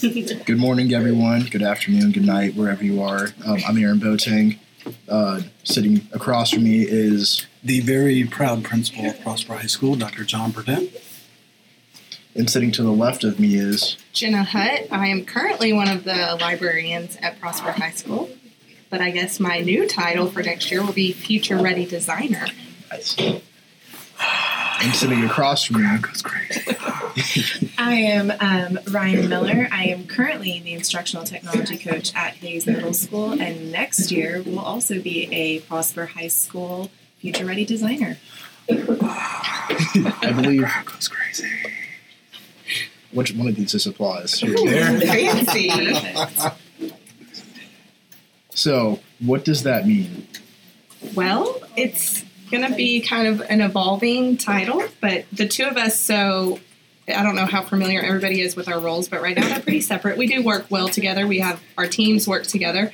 Good morning, everyone. Good afternoon, good night, wherever you are. Um, I'm Aaron Boateng. Uh, sitting across from me is, The very proud principal of Prosper High School, Dr. John Burdett. and sitting to the left of me is, Jenna Hutt. I am currently one of the librarians at Prosper High School, but I guess my new title for next year will be Future Ready Designer. and sitting across from me goes crazy. I am um, Ryan Miller. I am currently the instructional technology coach at Hayes Middle School, and next year will also be a Prosper High School future ready designer. I believe goes crazy. which one of these is applause. There. Fancy. So, what does that mean? well, it's going to be kind of an evolving title, but the two of us, so I don't know how familiar everybody is with our roles, but right now they're pretty separate. We do work well together. We have our teams work together,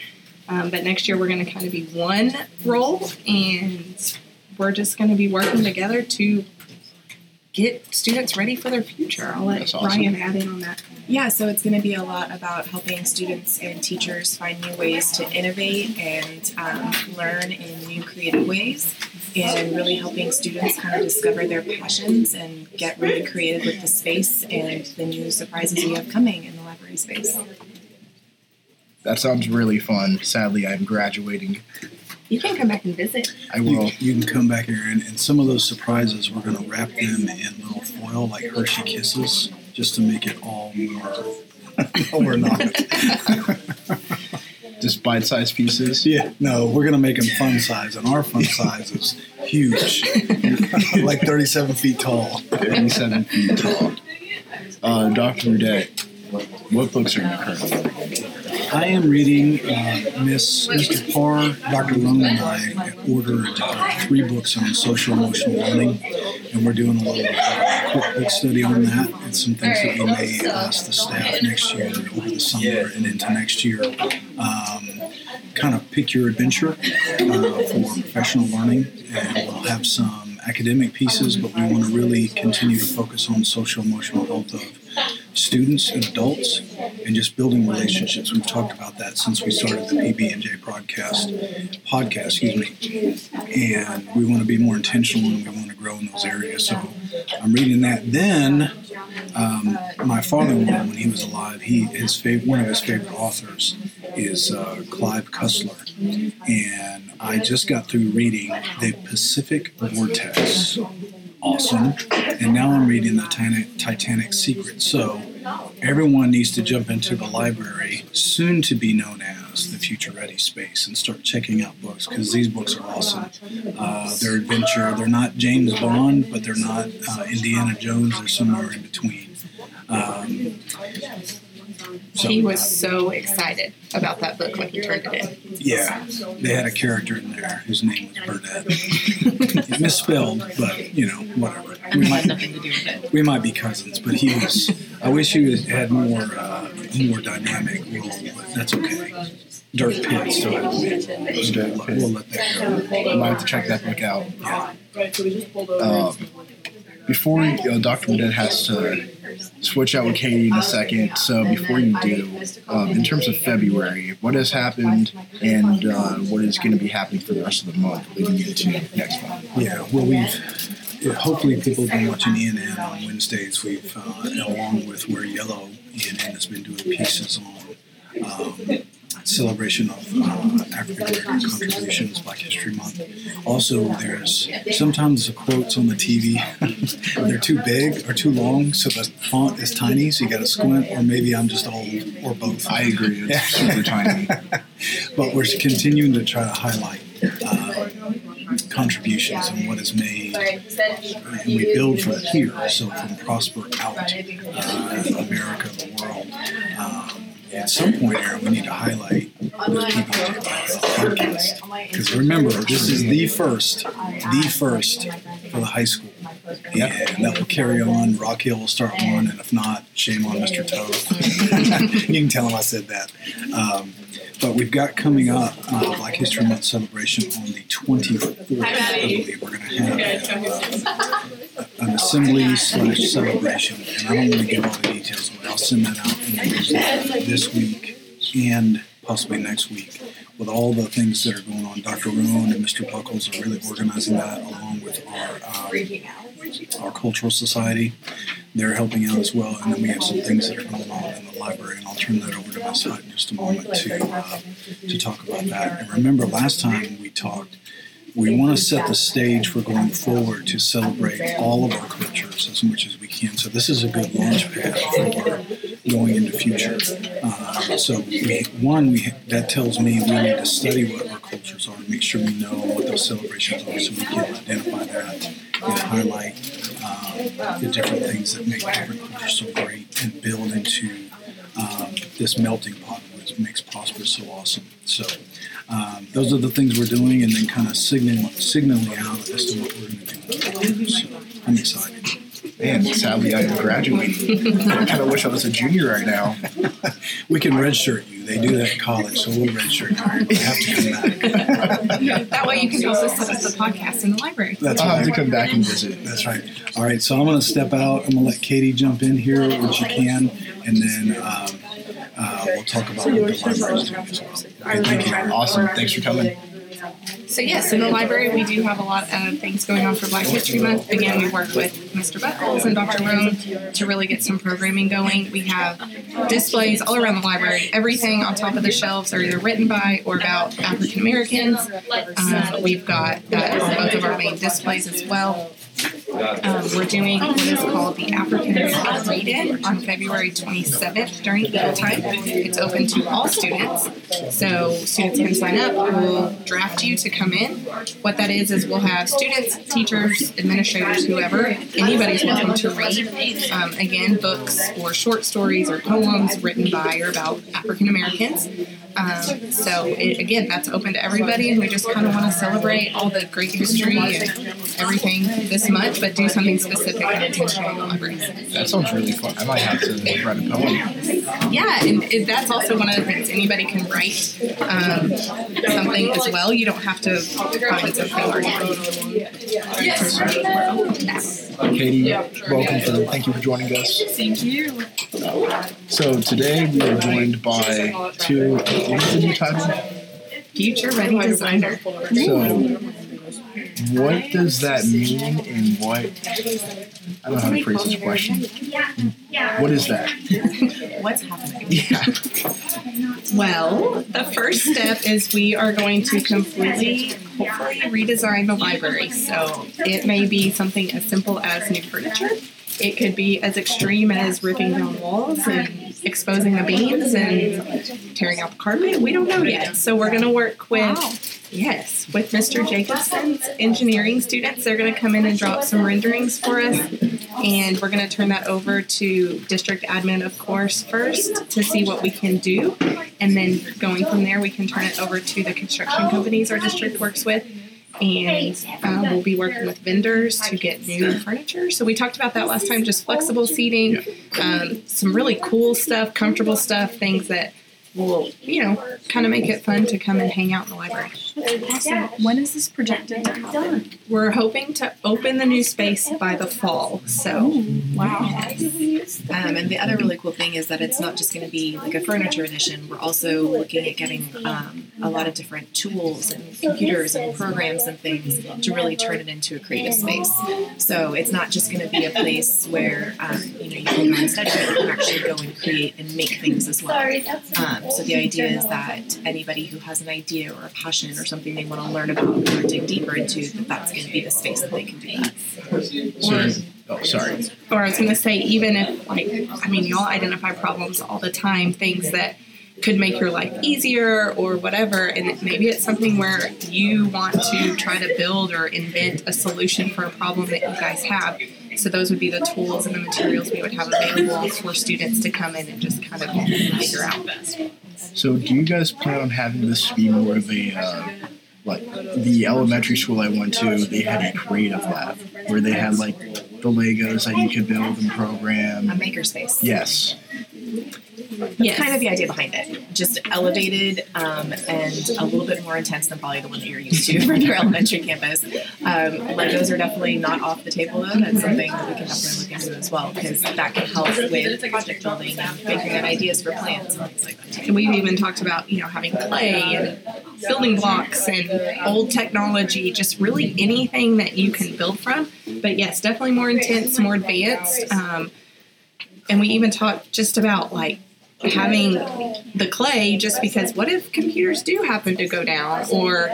um, but next year we're going to kind of be one role, and we're just going to be working together to get students ready for their future. I'll let That's awesome. Ryan add in on that. Yeah, so it's going to be a lot about helping students and teachers find new ways to innovate and um, learn in new creative ways, and really helping students kind of discover their passions and get really creative with the space and the new surprises we have coming in the library space. That sounds really fun. Sadly, I'm graduating. You can come back and visit. I You, will. you can come back here, and, and some of those surprises, we're going to wrap them in little foil like Hershey Kisses just to make it all more. no, we're not. Just bite-sized pieces. Yeah, no, we're going to make them fun size, and our fun size is huge, like 37 feet tall. 37 feet tall. Uh, Dr. Burdett, what books are you currently reading? I am reading uh, Miss Mr. Parr, Dr. Roan, and I ordered uh, three books on social emotional learning, and we're doing a little uh, quick book study on that and some things that we may ask the staff next year over the summer and into next year. Kind of pick your adventure uh, for professional learning, and we'll have some academic pieces, but we want to really continue to focus on social emotional health of students and adults and just building relationships. We've talked about that since we started the PB and J podcast podcast, excuse me. And we want to be more intentional and we want to grow in those areas. So I'm reading that. Then um, my father-in-law, when he was alive, he his favorite one of his favorite authors is uh, Clive Cussler, and I just got through reading The Pacific Vortex. Awesome. And now I'm reading the Titanic, Titanic Secret. So everyone needs to jump into the library, soon to be known as the Future Ready Space, and start checking out books because these books are awesome. Uh, they're adventure. They're not James Bond, but they're not uh, Indiana Jones. They're somewhere in between. Um, so, He was so excited about that book when he turned it in. yeah, they had a character in there whose name was Burdett. Misspelled, but you know, whatever. We might, nothing to do with it. we might be cousins, but he was. I wish he was, had more uh, more dynamic role, but that's okay. Dirk Pitt still had to be. Dirk We'll let that go. I might have to check that book out. Yeah. Um, before uh, Dr. Burdett has to switch out with Katie in a second, so before you do, um, in terms of February, what has happened and uh, what is going to be happening for the rest of the month leading into next month? Yeah, well, we've hopefully people have been watching ENN on Wednesdays. We've uh, along with Wear Yellow, ENN has been doing pieces on um, celebration of uh, African American contributions, Black History Month. Also, there's sometimes the quotes on the TV they're too big or too long, so the font is tiny, so you got to squint, or maybe I'm just old, or both. I agree, it's super tiny. but we're continuing to try to highlight uh, contributions and what is made, and we build from here. So from prosper out, uh, America, at some point, Aaron, we need to highlight those people podcast because remember, this is the first, the first for the high school. Yeah, and that will carry on. Rock Hill will start one, and if not, shame on Mr. Toe. you can tell him I said that. Um, but we've got coming up uh, Black History Month celebration on the 24th. I believe we're going to have uh, an assembly slash celebration, and I don't want to give all the details away. I'll send that out this week and possibly next week with all the things that are going on. Dr. Rowan and Mr. Buckles are really organizing that along with our um, our cultural society. They're helping out as well, and then we have some things that are going on in the library, and I'll turn that over to my Hutt in just a moment to uh, to talk about that. And remember, last time we talked we want to set the stage for going forward to celebrate all of our cultures as much as we can. So this is a good launch pad for going into the future. Uh, so we, one, we, that tells me we need to study what our cultures are and make sure we know what those celebrations are so we can identify that and highlight um, the different things that make different cultures so great and build into um, this melting pot which makes Prosper so awesome. So those are the things we're doing, and then kind of signaling signaling out as to what we're going to do. So I'm excited. Man, sadly I am graduating. I kind of wish I was a junior right now. we can redshirt you. They do that in college, so we'll redshirt you. You have to come back. that way you can also us set up the podcast in the library. That's I'll right. have to come back and visit. That's right. All right, so I'm going to step out. I'm going to let Katie jump in here when she can, and then um, uh, we'll talk about what the library is doing as well. Okay, thank you. Awesome. Thanks for coming. So yes, in the library we do have a lot of things going on for Black History Month. Again, we work with Mr. Buckles and Dr. Roan to really get some programming going. We have displays all around the library. Everything on top of the shelves are either written by or about African Americans. Um, we've got that on both of our main displays as well. Um, we're doing what is called the African American Read-In on February 27th during Eagle time. It's open to all students, so students can sign up. We'll draft you to come in. What that is is we'll have students, teachers, administrators, whoever, anybody's welcome to read. Um, again, books or short stories or poems written by or about African Americans. Um, so it, again, that's open to everybody, and we just kind of want to celebrate all the great history and everything this month, but do something specific and intentional in the library. That sounds really fun. I might have to write a poem. Yeah, and it, that's also one of the things. Anybody can write um, something as well. You don't have to find something already. Yes. Katie, welcome. For, thank you for joining us. Thank you. So today we are joined by two. What is the new title? Future Ready Designer. So, what does that mean, and what? I don't know how to phrase this question. What is that? What's happening? Yeah. Well, the first step is we are going to completely, hopefully, redesign the library. So it may be something as simple as new furniture. It could be as extreme as ripping down walls and exposing the beams and tearing out the carpet. We don't know yet. So we're going to work with, yes, with Mr. Jacobson's engineering students. They're going to come in and drop some renderings for us. And we're going to turn that over to district admin, of course, first to see what we can do. And then going from there, we can turn it over to the construction companies our district works with and uh, we'll be working with vendors to get new furniture. So we talked about that last time, just flexible seating, um, some really cool stuff, comfortable stuff, things that will, you know, kind of make it fun to come and hang out in the library. Awesome. When is this projected to happen? We're hoping to open the new space by the fall. So Wow. Um, and the other really cool thing is that it's not just going to be like a furniture edition. We're also looking at getting um, a lot of different tools and computers and programs and things to really turn it into a creative space. So it's not just going to be a place where um, you know you can go and study, but you can actually go and create and make things as well. Um, so the idea is that anybody who has an idea or a passion or something they want to learn about or dig deeper into, that that's going to be the space that they can do that. So, oh, sorry. or I was going to say, even if, like, I mean, y'all identify problems all the time, things that could make your life easier or whatever, and maybe it's something where you want to try to build or invent a solution for a problem that you guys have. So those would be the tools and the materials we would have available for students to come in and just kind of figure out. Best. So, do you guys plan on having this be more of a uh, like the elementary school I went to? They had a creative lab where they had like the Legos that you could build and program. A makerspace. Yes. Yes. kind of the idea behind it. Just elevated um, and a little bit more intense than probably the one that you're used to from your elementary campus. Um, Legos are definitely not off the table though. That's something that we can definitely look into as well because that can help with project building and figuring out ideas for plans and things like that. And we've even talked about, you know, having clay and building blocks and old technology, just really anything that you can build from. But yes, definitely more intense, more advanced. Um, and we even talked just about like having the clay just because what if computers do happen to go down or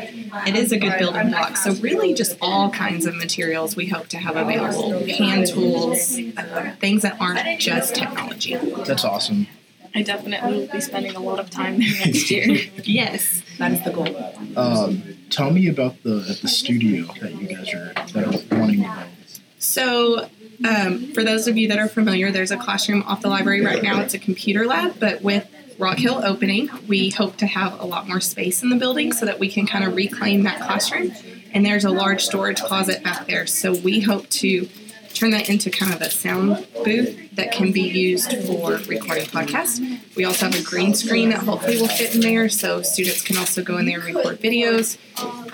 it is a good building block so really just all kinds of materials we hope to have available hand tools uh, things that aren't just technology That's awesome. I definitely will be spending a lot of time there next year. yes That is the goal. Um, tell me about the the studio that you guys are that are wanting to build. So, um, for those of you that are familiar, there's a classroom off the library right now. It's a computer lab, but with Rock Hill opening, we hope to have a lot more space in the building so that we can kind of reclaim that classroom. And there's a large storage closet back there. So, we hope to turn that into kind of a sound booth that can be used for recording podcasts. We also have a green screen that hopefully will fit in there so students can also go in there and record videos.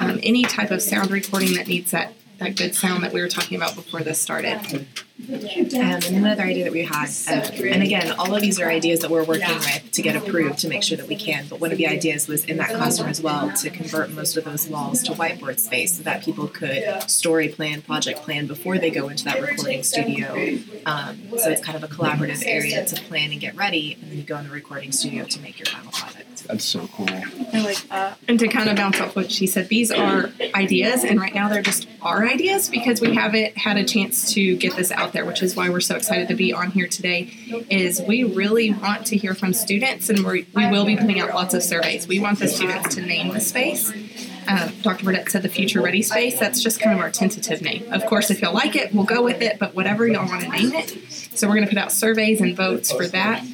Um, any type of sound recording that needs that that good sound that we were talking about before this started. Um, and another idea that we had, uh, and again, all of these are ideas that we're working with to get approved to make sure that we can. But one of the ideas was in that classroom as well to convert most of those walls to whiteboard space so that people could story plan, project plan before they go into that recording studio. Um, so it's kind of a collaborative area to plan and get ready, and then you go in the recording studio to make your final product. That's so cool. I like that. And to kind of bounce off what she said, these are ideas, and right now they're just our ideas because we haven't had a chance to get this out there, which is why we're so excited to be on here today. Is we really want to hear from students, and we will be putting out lots of surveys. We want the students to name the space. Um, Dr. Burdett said the future ready space. That's just kind of our tentative name. Of course, if y'all like it, we'll go with it, but whatever y'all want to name it. So we're going to put out surveys and votes for that.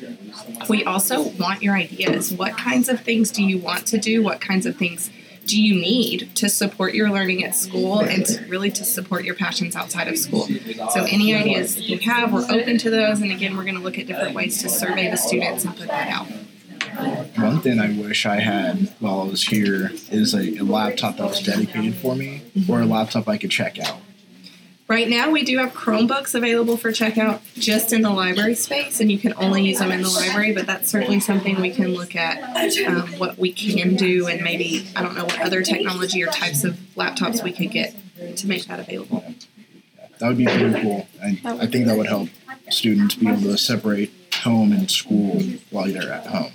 We also want your ideas. What kinds of things do you want to do? What kinds of things do you need to support your learning at school and to really to support your passions outside of school? So, any ideas you have, we're open to those. And again, we're going to look at different ways to survey the students and put that out. One thing I wish I had while I was here is a, a laptop that was dedicated for me, or a mm-hmm. laptop I could check out. Right now, we do have Chromebooks available for checkout just in the library space, and you can only use them in the library. But that's certainly something we can look at um, what we can do, and maybe I don't know what other technology or types of laptops we could get to make that available. That would be pretty cool. And I think that would help students be able to separate home and school while they're at home.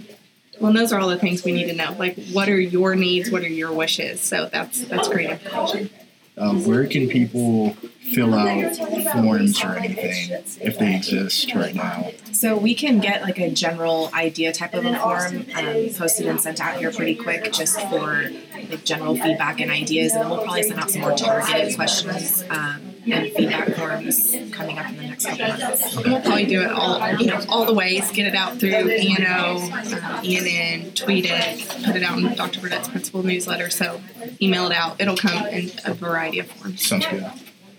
Well, and those are all the things we need to know. Like, what are your needs? What are your wishes? So that's that's great information. Uh, where can people fill out forms or anything if they exist right now? So we can get like a general idea type of a form um, posted and sent out here pretty quick, just for like general feedback and ideas, and then we'll probably send out some more targeted questions um, and feedback forms coming up in the next couple of months. And we'll probably do it all, you know, all the ways. Get it out through ENO, um, ENN, tweet it, put it out in Dr. Burdett's principal newsletter. So email it out. It'll come in a variety of forms. Sounds good.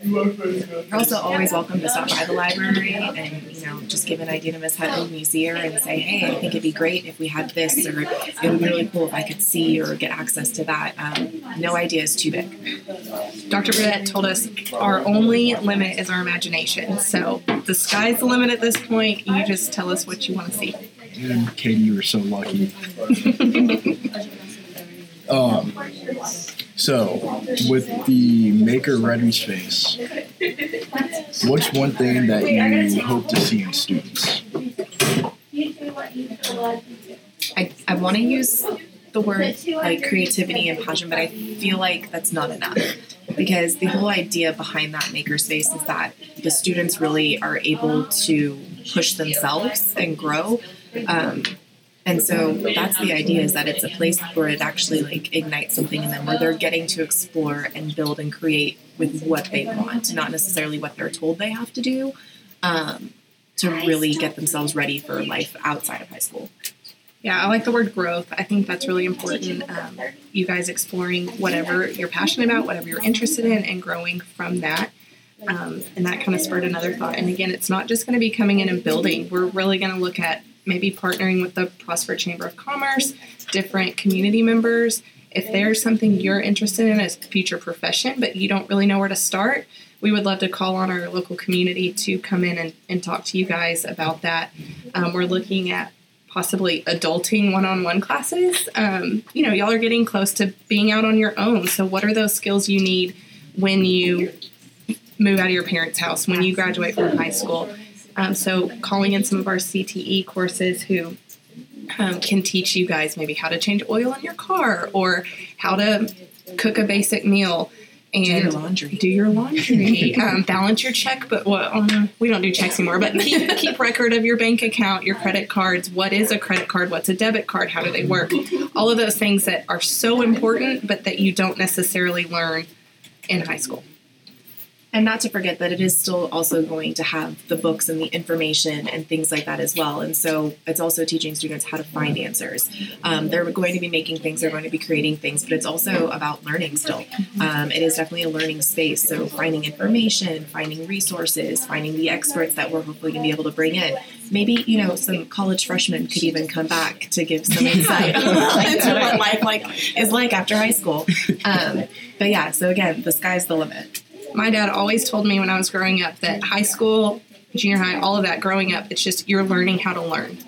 You're also always welcome to stop by the library and you know just give an idea to Miss Hutton when you see her and say, hey, I think it'd be great if we had this, or it would be really cool if I could see or get access to that. Um, no idea is too big. Dr. Burdett told us our only limit is our imagination. So the sky's the limit at this point. You just tell us what you want to see. And Katie, you were so lucky. um, so, with the Maker Ready space, what's one thing that you hope to see in students? I, I want to use the word like creativity and passion, but I feel like that's not enough because the whole idea behind that makerspace is that the students really are able to push themselves and grow. Um, and so that's the idea is that it's a place where it actually like ignites something in them where they're getting to explore and build and create with what they want, not necessarily what they're told they have to do. Um, to really get themselves ready for life outside of high school. Yeah, I like the word growth. I think that's really important. Um, you guys exploring whatever you're passionate about, whatever you're interested in, and growing from that. Um, and that kind of spurred another thought. And again, it's not just going to be coming in and building. We're really going to look at maybe partnering with the Prosper Chamber of Commerce, different community members. If there's something you're interested in as a future profession, but you don't really know where to start, we would love to call on our local community to come in and, and talk to you guys about that. Um, we're looking at possibly adulting one-on-one classes. Um, you know, y'all are getting close to being out on your own. So, what are those skills you need when you move out of your parents' house, when you graduate from high school? Um, so, calling in some of our CTE courses who um, can teach you guys maybe how to change oil in your car or how to cook a basic meal and Do your laundry. do your laundry, um, balance your checkbook. Well, um, we don't do checks anymore, but keep, keep record of your bank account, your credit cards. What is a credit card? What's a debit card? How do they work? All of those things that are so important, but that you don't necessarily learn in high school. And not to forget that it is still also going to have the books and the information and things like that as well. And so it's also teaching students how to find answers. Um, they're going to be making things, they're going to be creating things, but it's also about learning still. Um, it is definitely a learning space. So finding information, finding resources, finding the experts that we're hopefully going to be able to bring in. Maybe, you know, some college freshmen could even come back to give some insight into what life like is like after high school. Um, but yeah, so again, the sky's the limit. My dad always told me when I was growing up that high school, junior high, all of that growing up, it's just you're learning how to learn.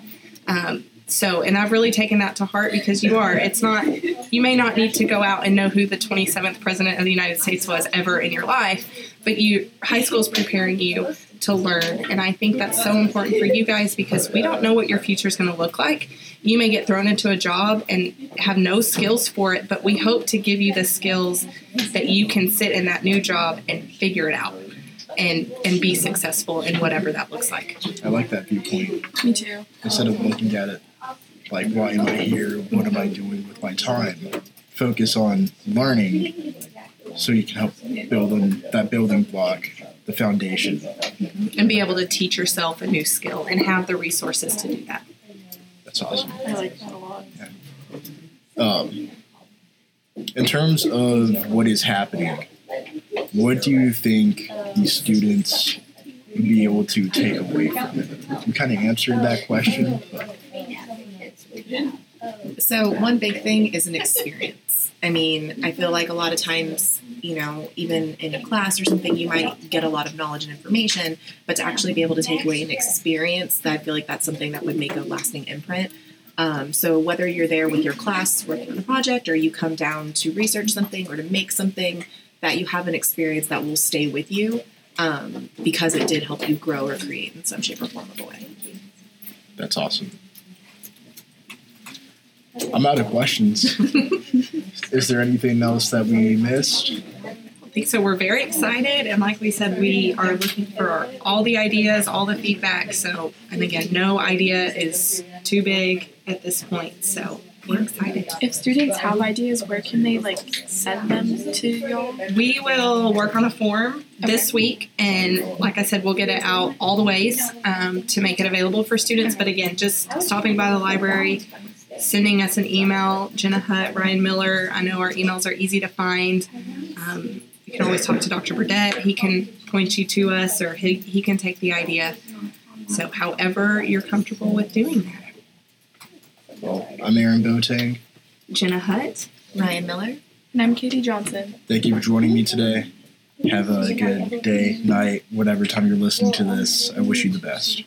Um, so, and I've really taken that to heart because you are. It's not, you may not need to go out and know who the 27th president of the United States was ever in your life, but you, high school is preparing you to learn. And I think that's so important for you guys because we don't know what your future is going to look like. You may get thrown into a job and have no skills for it, but we hope to give you the skills that you can sit in that new job and figure it out and and be successful in whatever that looks like. I like that viewpoint. Me too. Instead of looking at it like, why am I here? What am I doing with my time? Focus on learning so you can help build on that building block, the foundation. And be able to teach yourself a new skill and have the resources to do that. That's awesome. I like that a lot. Um, in terms of what is happening, what do you think these students would be able to take away from it? You kind of answered that question. But So one big thing is an experience. I mean, I feel like a lot of times, you know, even in a class or something, you might get a lot of knowledge and information, but to actually be able to take away an experience, that I feel like that's something that would make a lasting imprint. Um, so whether you're there with your class working on a project, or you come down to research something or to make something, that you have an experience that will stay with you um, because it did help you grow or create in some shape or form of a way. that's awesome. I'm out of questions. is there anything else that we missed? I think so. We're very excited, and like we said, we are looking for all the ideas, all the feedback. So, and again, no idea is too big at this point. So we're excited. If students have ideas, where can they like send them to y'all? We will work on a form this week, and like I said, we'll get it out all the ways um, to make it available for students. But again, just stopping by the library, sending us an email, Jenna Hutt, Ryan Miller. I know our emails are easy to find. Um, you can always talk to Dr. Burdett. He can point you to us, or he, he can take the idea. So, however you're comfortable with doing that. Well, I'm Aaron Boateng. Jenna Hutt. Ryan Miller. And I'm Katie Johnson. Thank you for joining me today. Have a good day, night, whatever time you're listening to this. I wish you the best.